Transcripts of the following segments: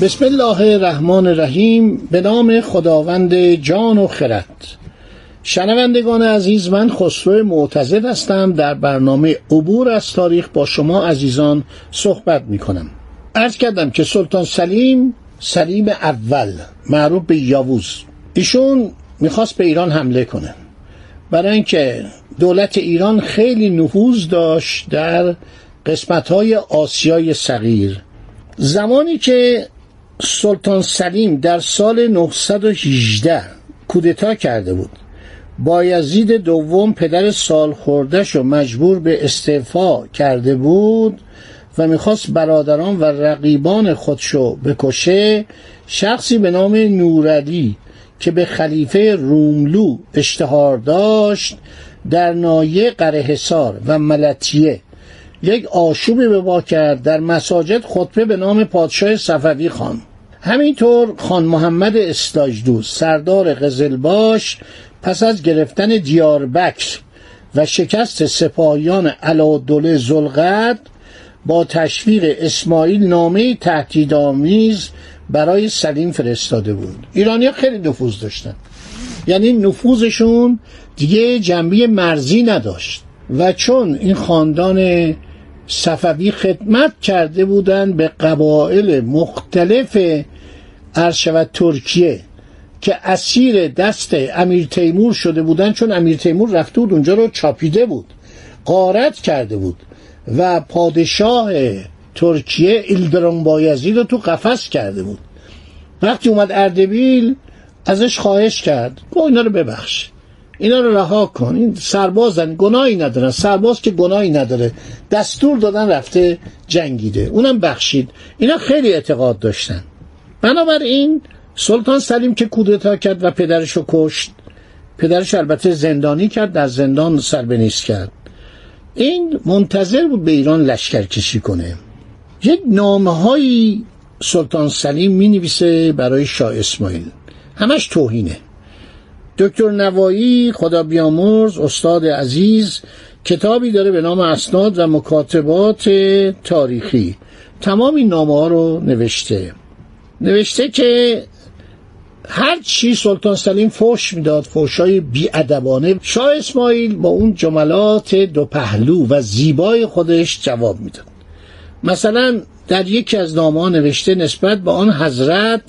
بسم الله الرحمن الرحیم. به نام خداوند جان و خرد. شنوندگان عزیز من خسرو معتزد هستم. در برنامه عبور از تاریخ با شما عزیزان صحبت می کنم ارز کردم که سلطان سلیم سلیم اول معروف به یاووز. ایشون می‌خواست به ایران حمله کنه. برای اینکه دولت ایران خیلی نفوذ داشت در قسمت های آسیای صغیر. زمانی که سلطان سلیم در سال 918 کودتا کرده بود. بایزید دوم پدر سال خوردش و مجبور به استعفا کرده بود و می‌خواست برادران و رقیبان خودشو بکشه. شخصی به نام نورعلی که به خلیفه روملو اشتهار داشت در نایه قرهسار و ملتیه یک آشوبی به با کرد در مساجد خطبه به نام پادشاه صفوی خان همینطور خان محمد استاجدو سردار قزلباش پس از گرفتن دیاربکر و شکست سپاهیان علادوله زلقد با تشویق اسماعیل نامه تهدیدآمیز برای سلیم فرستاده بود. ایرانی خیلی نفوذ داشتن. یعنی نفوذشون دیگه جنبی مرزی نداشت. و چون این خاندان صفوی خدمت کرده بودند به قبایل مختلف عرشود ترکیه که اسیر دست امیر تیمور شده بودند چون امیر تیمور رفته بود اونجا رو چاپیده بود قارت کرده بود و پادشاه ترکیه ایلدران بایزید رو تو قفس کرده بود. وقتی اومد اردبیل ازش خواهش کرد گو اینا رو ببخش. اینا رو رها کن. این سربازن گناهی ندارن. سرباز که گناهی نداره. دستور دادن رفته جنگیده. اونم بخشید. اینا خیلی اعتقاد داشتن. بنابراین سلطان سلیم که کودتا کرد و پدرش رو کشت پدرش البته زندانی کرد در زندان سر نیست کرد. این منتظر بود به ایران لشکر کشی کنه. یک نامه هایی سلطان سلیم می نویسه برای شاه اسماعیل. همش توهینه. دکتر نوایی خدا بیامرز استاد عزیز کتابی داره به نام اسناد و مکاتبات تاریخی. تمام این نامه ها رو نوشته. نوشته که هر چی سلطان سلیم فوش می‌داد فوشای بیادبانه. شاه اسماعیل با اون جملات دو پهلو و زیبای خودش جواب می‌داد. مثلا در یکی از نامه نوشته نسبت به آن حضرت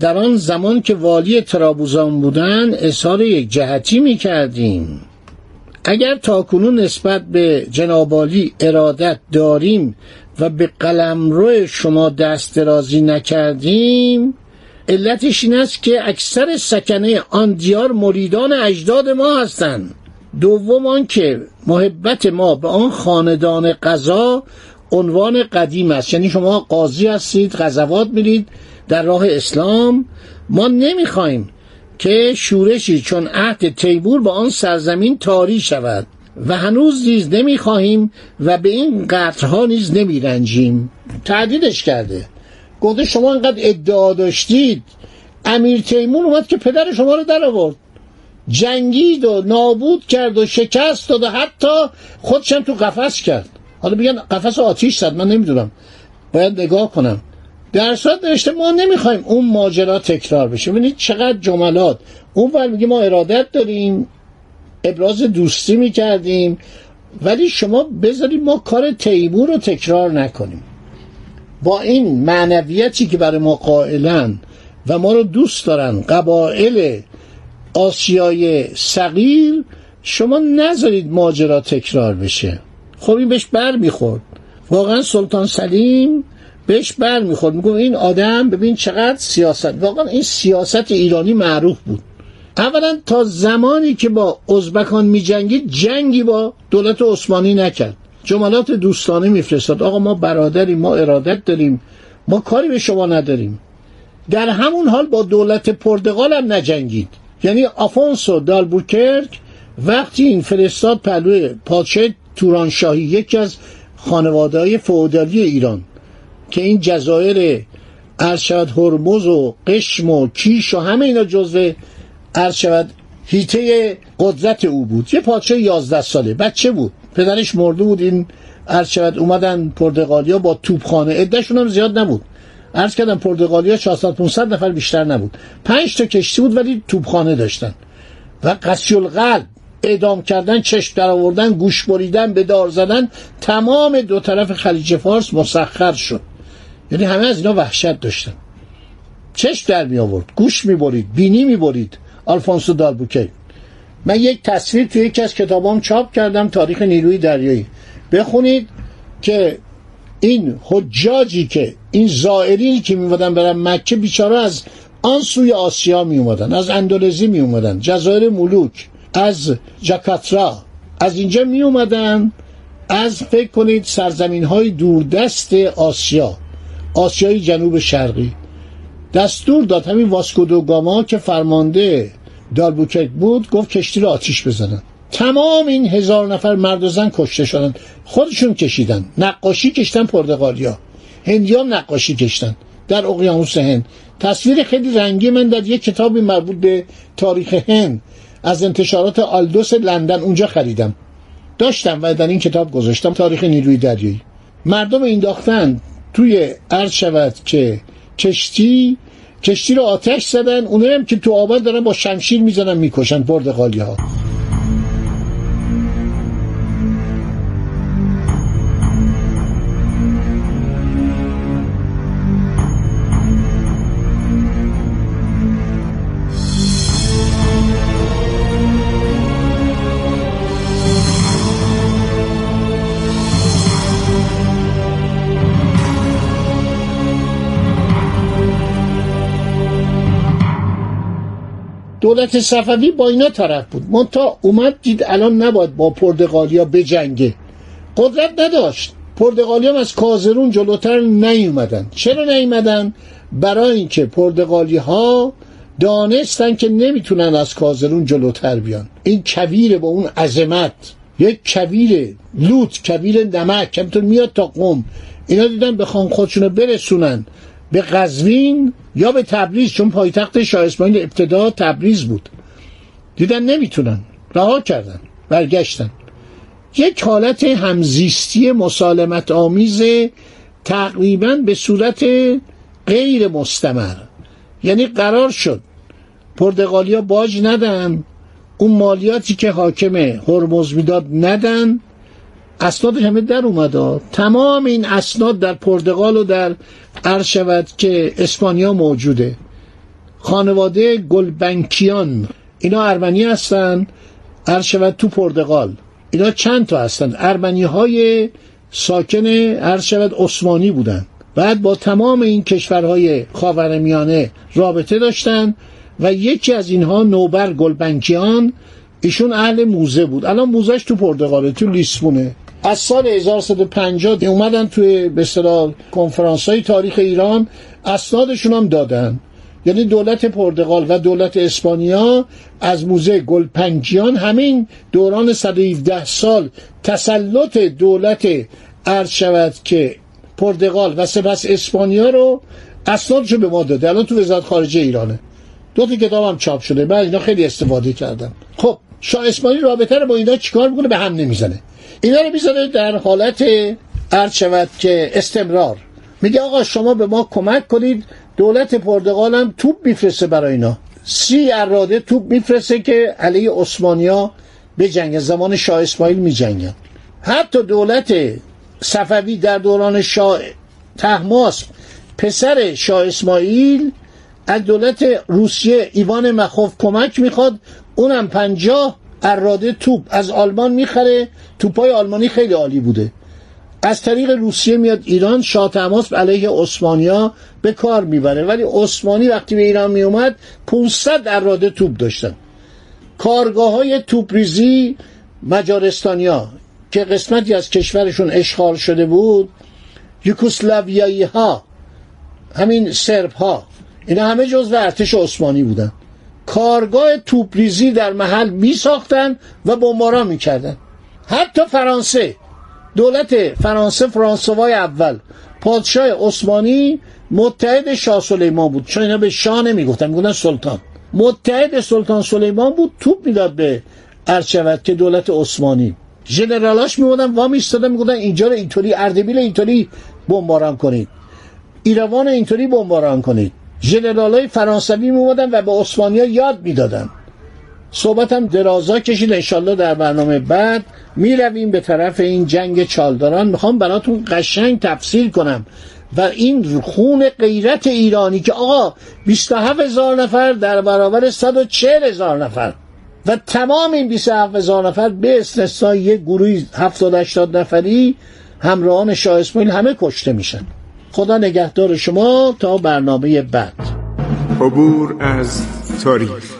در آن زمان که والی ترابوزان بودن اظهار یک جهتی می کردیم اگر تاکنون نسبت به جنابالی ارادت داریم و به قلمرو شما دست درازی نکردیم علتش این است که اکثر سکنه آن دیار مریدان اجداد ما هستند. دوم آن که محبت ما به آن خاندان قضا عنوان قدیم است. یعنی شما قاضی هستید غزوات میرید. در راه اسلام ما نمی‌خواهیم که شورشی چون عهد تیبور با آن سرزمین تاری شود و هنوز نیز نمی‌خواهیم و به این قطرها نیز نمیرنجیم. تعدیدش کرده. گفته شما انقدر ادعا داشتید. امیر تیمور اومد که پدر شما رو در آورد. جنگید و نابود کرد و شکست داد و حتی خودشم تو قفس کرد. حالا بگن قفس آتیش زد من نمی‌دونم. باید نگاه کنم. در صورت نوشته ما نمی‌خوایم اون ماجرا تکرار بشه. ببینید چقدر جملات. اون ور میگه ما ارادت داریم ابراز دوستی می‌کردیم ولی شما بذارید ما کار تیمور رو تکرار نکنیم. با این معنویتی که برای ما قائلن و ما رو دوست دارن قبایل آسیای صغیر شما نذارید ماجرا تکرار بشه. خب این بهش بر می‌خورد واقعا سلطان سلیم بهش بر می‌خورد. میگو این آدم ببین چقدر سیاست. واقعا این سیاست ایرانی معروف بود. اولا تا زمانی که با ازبکان میجنگید جنگی با دولت عثمانی نکرد. جملات دوستانه میفرستاد. آقا ما برادریم ما ارادت داریم ما کاری به شما نداریم. در همون حال با دولت پرتغال هم نجنگید. یعنی آفونسو دالبوکرک وقتی این فرستاد پلوی پادشاه تورانشاهی یکی از خانواده های ایران. که این جزایر ارشد هرمز و قشم و کیش و همه اینا جزو ارشد هیته قدرت او بود. یه پادشاه یازده ساله. بچه بود. پدرش مرده بود. این ارشد اومدن پرتغالیا با توپخانه. عدهشون هم زیاد نبود. عرض کردم پرتغالیا 400 500 نفر بیشتر نبود. پنج تا کشتی بود ولی توپخانه داشتن. و قسی القلب اعدام کردن چشم در آوردن گوش بریدن به دار زدن تمام دو طرف خلیج فارس مسخر شد. یعنی همه از اینا وحشت داشتن. چشم در می آورد گوش می برید بینی می برید آلفونسو دالبوکی من یک تصویر توی یکی از کتابام چاپ کردم تاریخ نیروی دریایی. بخونید که این حجاجی که این زائرینی که میومدن برن مکه بیچاره از آن سوی آسیا می اومدن از اندونزی می اومدن جزایر ملوک از جاکاترا. از اینجا می اومدن از فکر کنید سرزمین های دوردست آسیا. آسیای جنوب شرقی. دستور داد همین واسکو گاما که فرمانده دالبوکرک بود گفت کشتی رو آتیش بزنن. تمام این هزار نفر مرد و زن کشته شدن. خودشون کشیدن. نقاشی کشتن پرتغالیا. هندیان نقاشی کشتن. در اقیانوس هند. تصویر خیلی رنگی من در یک کتابی مربوط به تاریخ هند. از انتشارات آلدوس لندن اونجا خریدم. داشتم و در این کتاب گذاشتم. تاریخ نیروی دریایی. مردم اینداختن توی عرض شود که کشتی کشتی رو آتش زدن. اونایی هم که تو آبان دارن با شمشیر می‌زنن می‌کشن پرتغالی ها دولت صفوی با اینا طرف بود. منتها اومد دید الان نباید با پرتغالیا بجنگه. قدرت نداشت. پرتغالی از کازرون جلوتر نیومدن. چرا نیومدن؟ برای اینکه پرتغالی ها دانستن که نمی‌تونن از کازرون جلوتر بیان. این کویر با اون عظمت. یک کویر لوت کویر نمک. که میاد تا قوم. اینا دیدن بخوان خودشونو برسونن. به قزوین یا به تبریز چون پایتخت شاه اسماعیل ابتدا تبریز بود. دیدن نمی‌تونن. رها کردن. برگشتن. یک حالت همزیستی مسالمت آمیز تقریبا به صورت غیر مستمر. یعنی قرار شد پرتغالیا باج ندن اون مالیاتی که حاکم هرمز می‌داد ندن. اسناد همه در اومد. تمام این اسناد در پرتغال و در عرض شود که اسپانیا موجوده. خانواده گلبنکیان اینا ارمنی هستن عرض شود تو پرتغال. اینا چند تا هستن؟ ارمنی های ساکن عرض شود عثمانی بودن. بعد با تمام این کشورهای خاورمیانه رابطه داشتن و یکی از اینها نوبر گلبنکیان ایشون اهل موزه بود. الان موزهش تو پرتغاله تو لیسبونه. از سال 1150 اومدن توی به اصطلاح کنفرانس های تاریخ ایران اسنادشون هم دادن. یعنی دولت پرتغال و دولت اسپانیا از موزه گلپنجیان همین دوران 117 سال تسلط دولت عرض شود که پرتغال و سپس اسپانیا رو اسنادشو به ما داده. الان تو وزارت خارجه ایرانه. دو تا کتابم چاپ شده. من اینا خیلی استفاده کردم. خب شاه اسماعیل رابطه رو با اینا چیکار می‌کنه؟ به هم نمی‌زنه. اینا رو می‌ذاره در حالت عرض شود که استمرار. میگه آقا شما به ما کمک کنید دولت پرتغال هم توپ میفرسته برای اینا. سی اراده توپ میفرسته که علیه عثمانیا به جنگ زمان شاه اسماعیل میجنگن. حتی دولت صفوی در دوران شاه تحماس پسر شاه اسماعیل از دولت روسیه ایوان مخوف کمک می‌خواد. اونم پنجاه اراده توپ از آلمان می‌خره. توپای آلمانی خیلی عالی بوده. از طریق روسیه میاد ایران شاه تماس علیه عثمانیا به کار می‌بره. ولی عثمانی وقتی به ایران میومد 500 اراده توپ داشتن. کارگاه های توپریزی مجارستانیا که قسمتی از کشورشون اشغال شده بود یوکوسلاویایی ها همین سرب ها اینا همه جزو ارتش عثمانی بودن. کارگاه توپریزی در محل می ساختن و بمباران می‌کردن. حتی فرانسه دولت فرانسه فرانسوای اول پادشاه عثمانی متحد شاه سلیمان بود. چون اینا به شاه نمی‌گفتن می‌گفتن سلطان. متحد سلطان سلیمان بود توپ می‌داد به ارچوت که دولت عثمانی. ژنرالاش میبودن وا میستادن می‌گفتن اینجا رو اینطوری اردبیل اینطوری بمباران کنید. ایروان اینطوری بمباران کنید. ژنرالای فرانسوی میومدن و به عثمانیا یاد می‌دادن. صحبتم درازا کشید. انشالله در برنامه بعد می‌رویم به طرف این جنگ چالداران. می‌خوام براتون قشنگ تفسیر کنم. و این خون غیرت ایرانی که آقا 27 هزار نفر در برابر 140 هزار نفر و تمام این 27 هزار نفر به استثنای یک گروه 70 80 نفری همراهان شاه اسماعیل همه کشته میشن. خدا نگهدار شما تا برنامه بعد. عبور از تاریخ.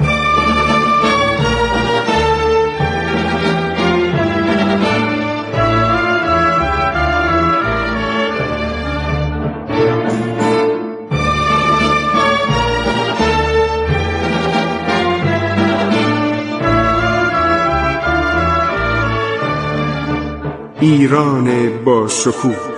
ایران با شکوه.